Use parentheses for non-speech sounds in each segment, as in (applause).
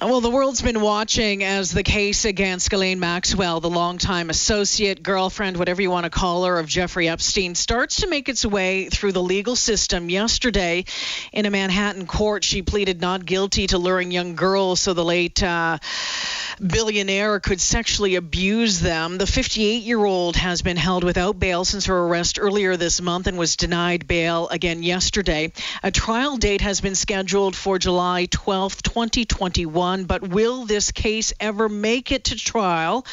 Well, the world's been watching as the case against Ghislaine Maxwell, the longtime associate, girlfriend, whatever you want to call her, of Jeffrey Epstein, starts to make its way through the legal system. Yesterday, in a Manhattan court, she pleaded not guilty to luring young girls so the late uh, billionaire could sexually abuse them. The 58 year old has been held without bail since her arrest earlier this month and was denied bail again yesterday. A trial date has been scheduled for July 12, 2021, but will this case ever make it to trial?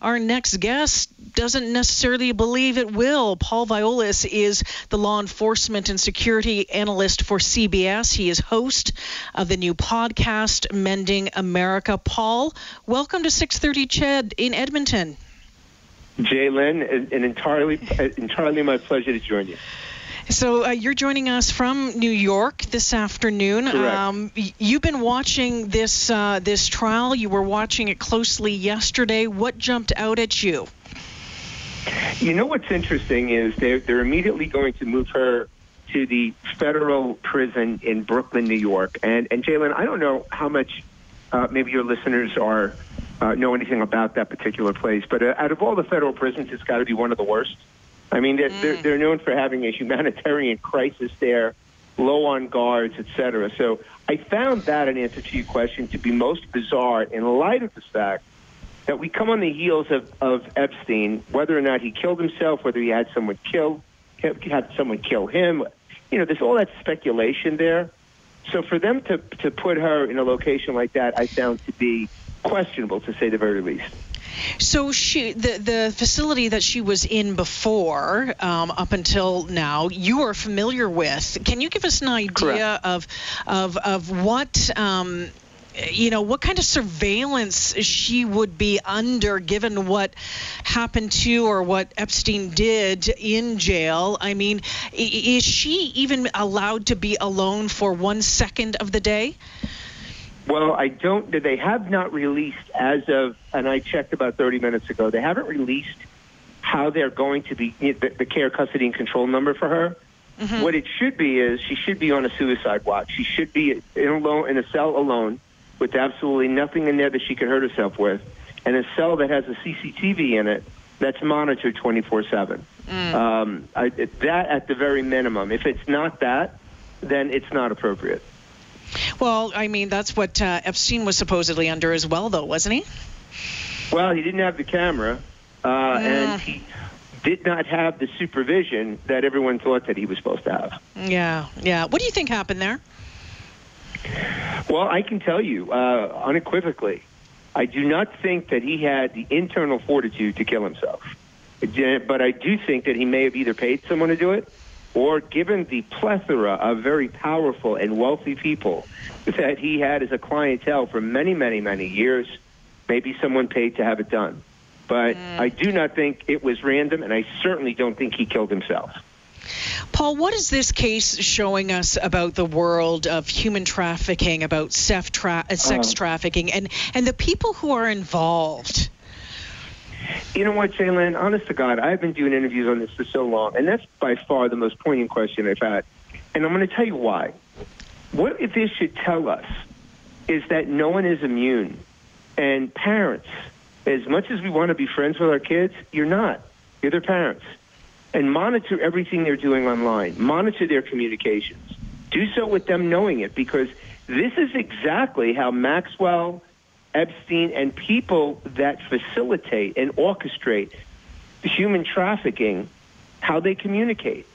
Our next guest doesn't necessarily believe it will. Paul Viollis is the law enforcement and security analyst for CBS. He is host of the new podcast, Mending America. Paul, welcome to 630 CHED in Edmonton. Jaylen, an entirely, entirely my pleasure to join you. So uh, you're joining us from New York this afternoon. Um, you've been watching this uh, this trial. You were watching it closely yesterday. What jumped out at you? You know what's interesting is they're they're immediately going to move her to the federal prison in Brooklyn, New York. And and Jaylen, I don't know how much uh, maybe your listeners are uh, know anything about that particular place, but uh, out of all the federal prisons, it's got to be one of the worst. I mean, they're, mm. they're, they're known for having a humanitarian crisis there, low on guards, et cetera. So I found that an answer to your question to be most bizarre in light of the fact that we come on the heels of, of Epstein, whether or not he killed himself, whether he had someone kill, had someone kill him. You know, there's all that speculation there. So for them to to put her in a location like that, I found to be questionable, to say the very least. So she, the the facility that she was in before, um, up until now, you are familiar with. Can you give us an idea Correct. of of of what? Um, you know what kind of surveillance she would be under given what happened to or what Epstein did in jail. I mean, is she even allowed to be alone for one second of the day? Well, I don't. They have not released as of, and I checked about 30 minutes ago. They haven't released how they're going to be the, the care, custody, and control number for her. Mm-hmm. What it should be is she should be on a suicide watch. She should be in alone in a cell alone with absolutely nothing in there that she can hurt herself with, and a cell that has a CCTV in it that's monitored 24 mm. 7. Um, that at the very minimum. If it's not that, then it's not appropriate. Well, I mean, that's what uh, Epstein was supposedly under as well, though, wasn't he? Well, he didn't have the camera, uh, mm. and he did not have the supervision that everyone thought that he was supposed to have. Yeah, yeah. What do you think happened there? Well, I can tell you uh, unequivocally, I do not think that he had the internal fortitude to kill himself. But I do think that he may have either paid someone to do it or given the plethora of very powerful and wealthy people that he had as a clientele for many, many, many years, maybe someone paid to have it done. But mm. I do not think it was random, and I certainly don't think he killed himself. Paul, what is this case showing us about the world of human trafficking, about sex, tra- uh, sex uh, trafficking, and, and the people who are involved? You know what, Jaylen? Honest to God, I've been doing interviews on this for so long, and that's by far the most poignant question I've had. And I'm going to tell you why. What this should tell us is that no one is immune. And parents, as much as we want to be friends with our kids, you're not. You're their parents and monitor everything they're doing online. Monitor their communications. Do so with them knowing it because this is exactly how Maxwell, Epstein, and people that facilitate and orchestrate human trafficking, how they communicate.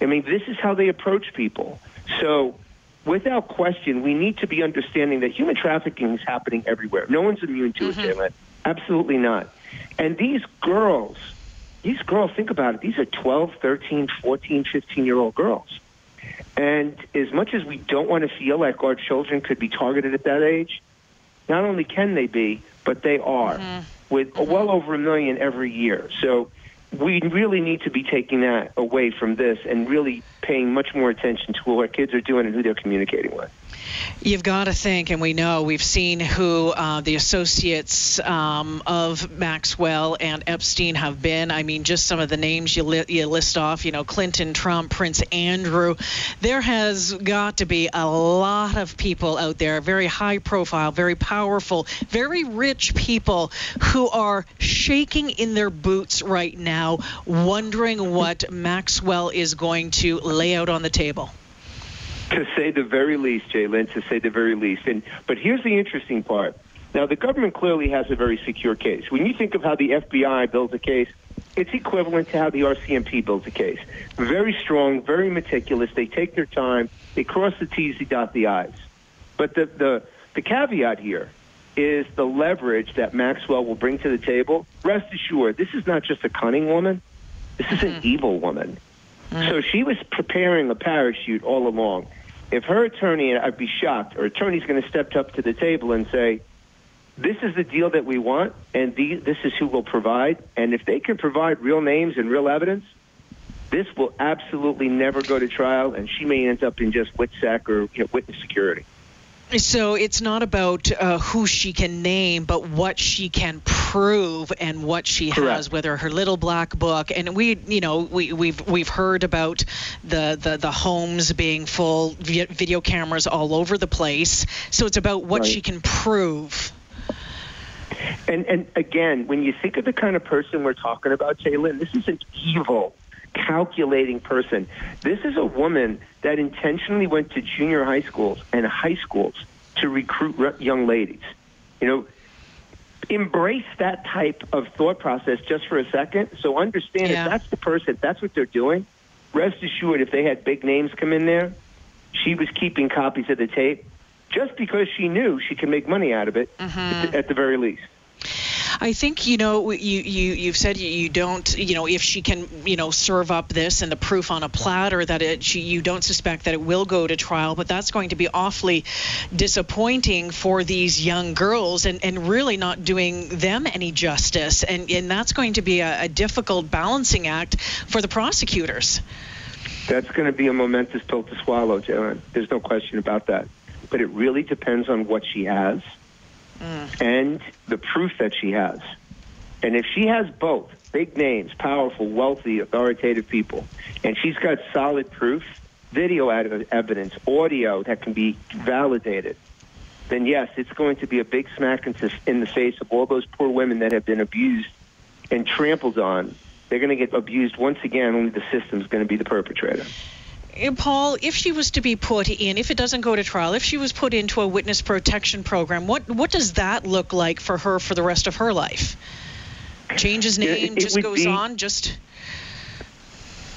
I mean, this is how they approach people. So, without question, we need to be understanding that human trafficking is happening everywhere. No one's immune to mm-hmm. it, Absolutely not. And these girls these girls, think about it, these are 12, 13, 14, 15 year old girls. And as much as we don't want to feel like our children could be targeted at that age, not only can they be, but they are, mm-hmm. with mm-hmm. well over a million every year. So we really need to be taking that away from this and really paying much more attention to what our kids are doing and who they're communicating with. You've got to think, and we know we've seen who uh, the associates um, of Maxwell and Epstein have been. I mean, just some of the names you, li- you list off, you know, Clinton, Trump, Prince Andrew. There has got to be a lot of people out there, very high profile, very powerful, very rich people who are shaking in their boots right now, wondering what Maxwell is going to lay out on the table. To say the very least, Jalen, to say the very least. And but here's the interesting part. Now the government clearly has a very secure case. When you think of how the FBI builds a case, it's equivalent to how the RCMP builds a case. Very strong, very meticulous. They take their time. They cross the T's, they dot the I's. But the the the caveat here is the leverage that Maxwell will bring to the table. Rest assured, this is not just a cunning woman. This is an mm-hmm. evil woman. Mm-hmm. So she was preparing a parachute all along if her attorney, I'd be shocked, her attorney's going to step up to the table and say, this is the deal that we want, and the, this is who will provide. And if they can provide real names and real evidence, this will absolutely never go to trial, and she may end up in just WITSEC or you know, witness security. So it's not about uh, who she can name, but what she can prove and what she Correct. has, whether her little black book. And we, you know, we, we've we've heard about the the, the homes being full video cameras all over the place. So it's about what right. she can prove. And and again, when you think of the kind of person we're talking about, Jalen, this is an evil, calculating person. This is a woman that intentionally went to junior high schools and high schools to recruit young ladies. You know, embrace that type of thought process just for a second. So understand yeah. if that's the person, if that's what they're doing, rest assured if they had big names come in there, she was keeping copies of the tape just because she knew she could make money out of it mm-hmm. at the very least. I think you know you you you've said you don't you know if she can you know serve up this and the proof on a platter that it she, you don't suspect that it will go to trial, but that's going to be awfully disappointing for these young girls and and really not doing them any justice and and that's going to be a, a difficult balancing act for the prosecutors. That's going to be a momentous pill to swallow, Jalen. There's no question about that. But it really depends on what she has mm. and the proof that she has. And if she has both big names, powerful, wealthy, authoritative people, and she's got solid proof, video evidence, audio that can be validated, then yes, it's going to be a big smack in the face of all those poor women that have been abused and trampled on. They're going to get abused once again. Only the system's going to be the perpetrator. Uh, Paul, if she was to be put in, if it doesn't go to trial, if she was put into a witness protection program, what what does that look like for her for the rest of her life? Changes name, it, it just goes on, just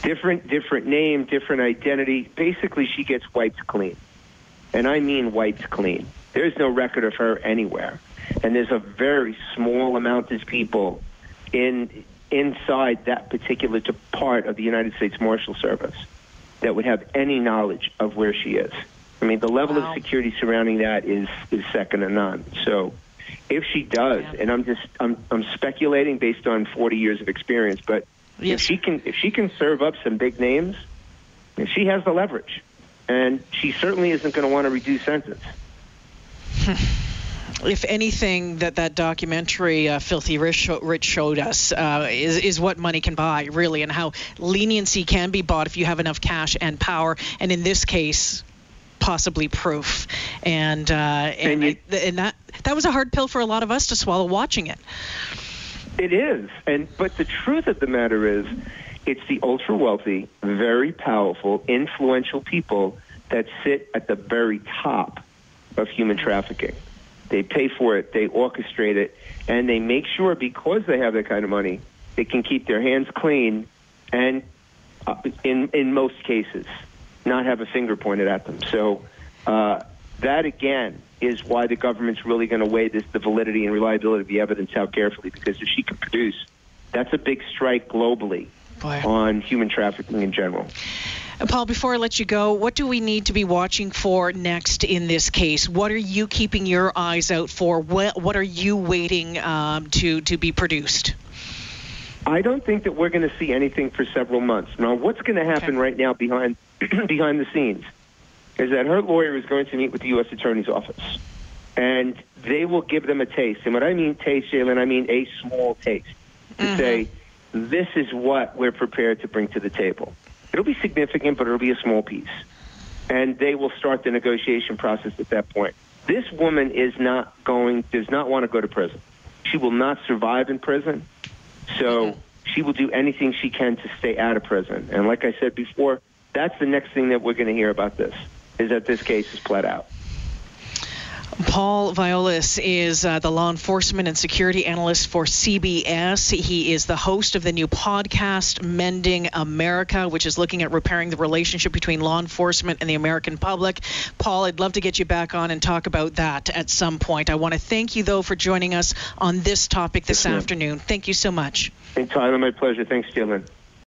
different different name, different identity. Basically, she gets wiped clean, and I mean wiped clean. There's no record of her anywhere, and there's a very small amount of people in inside that particular part of the United States Marshal Service that would have any knowledge of where she is. I mean, the level wow. of security surrounding that is is second to none. So, if she does, yeah. and I'm just I'm I'm speculating based on 40 years of experience, but yes. if she can if she can serve up some big names, if she has the leverage, and she certainly isn't going to want to reduce sentence. (laughs) if anything that that documentary uh, filthy rich, rich showed us uh, is, is what money can buy really and how leniency can be bought if you have enough cash and power and in this case possibly proof. And uh, and, and, you, I, and that that was a hard pill for a lot of us to swallow watching it. It is. And but the truth of the matter is it's the ultra wealthy very powerful influential people that sit at the very top of human trafficking they pay for it, they orchestrate it, and they make sure because they have that kind of money, they can keep their hands clean and, uh, in in most cases, not have a finger pointed at them. So uh, that again is why the government's really going to weigh this the validity and reliability of the evidence out carefully because if she can produce, that's a big strike globally Boy. on human trafficking in general. Paul, before I let you go, what do we need to be watching for next in this case? What are you keeping your eyes out for? What, what are you waiting um, to, to be produced? I don't think that we're going to see anything for several months. Now, what's going to happen okay. right now behind (clears throat) behind the scenes is that her lawyer is going to meet with the U.S. Attorney's Office, and they will give them a taste. And what I mean taste, Jalen, I mean a small taste to mm-hmm. say, this is what we're prepared to bring to the table. It'll be significant, but it'll be a small piece. And they will start the negotiation process at that point. This woman is not going, does not want to go to prison. She will not survive in prison. So mm-hmm. she will do anything she can to stay out of prison. And like I said before, that's the next thing that we're going to hear about this, is that this case is pled out. Paul Viollis is uh, the law enforcement and security analyst for CBS. He is the host of the new podcast, Mending America, which is looking at repairing the relationship between law enforcement and the American public. Paul, I'd love to get you back on and talk about that at some point. I want to thank you, though, for joining us on this topic this yes, afternoon. Thank you so much. Anytime, my pleasure. Thanks, Jalen.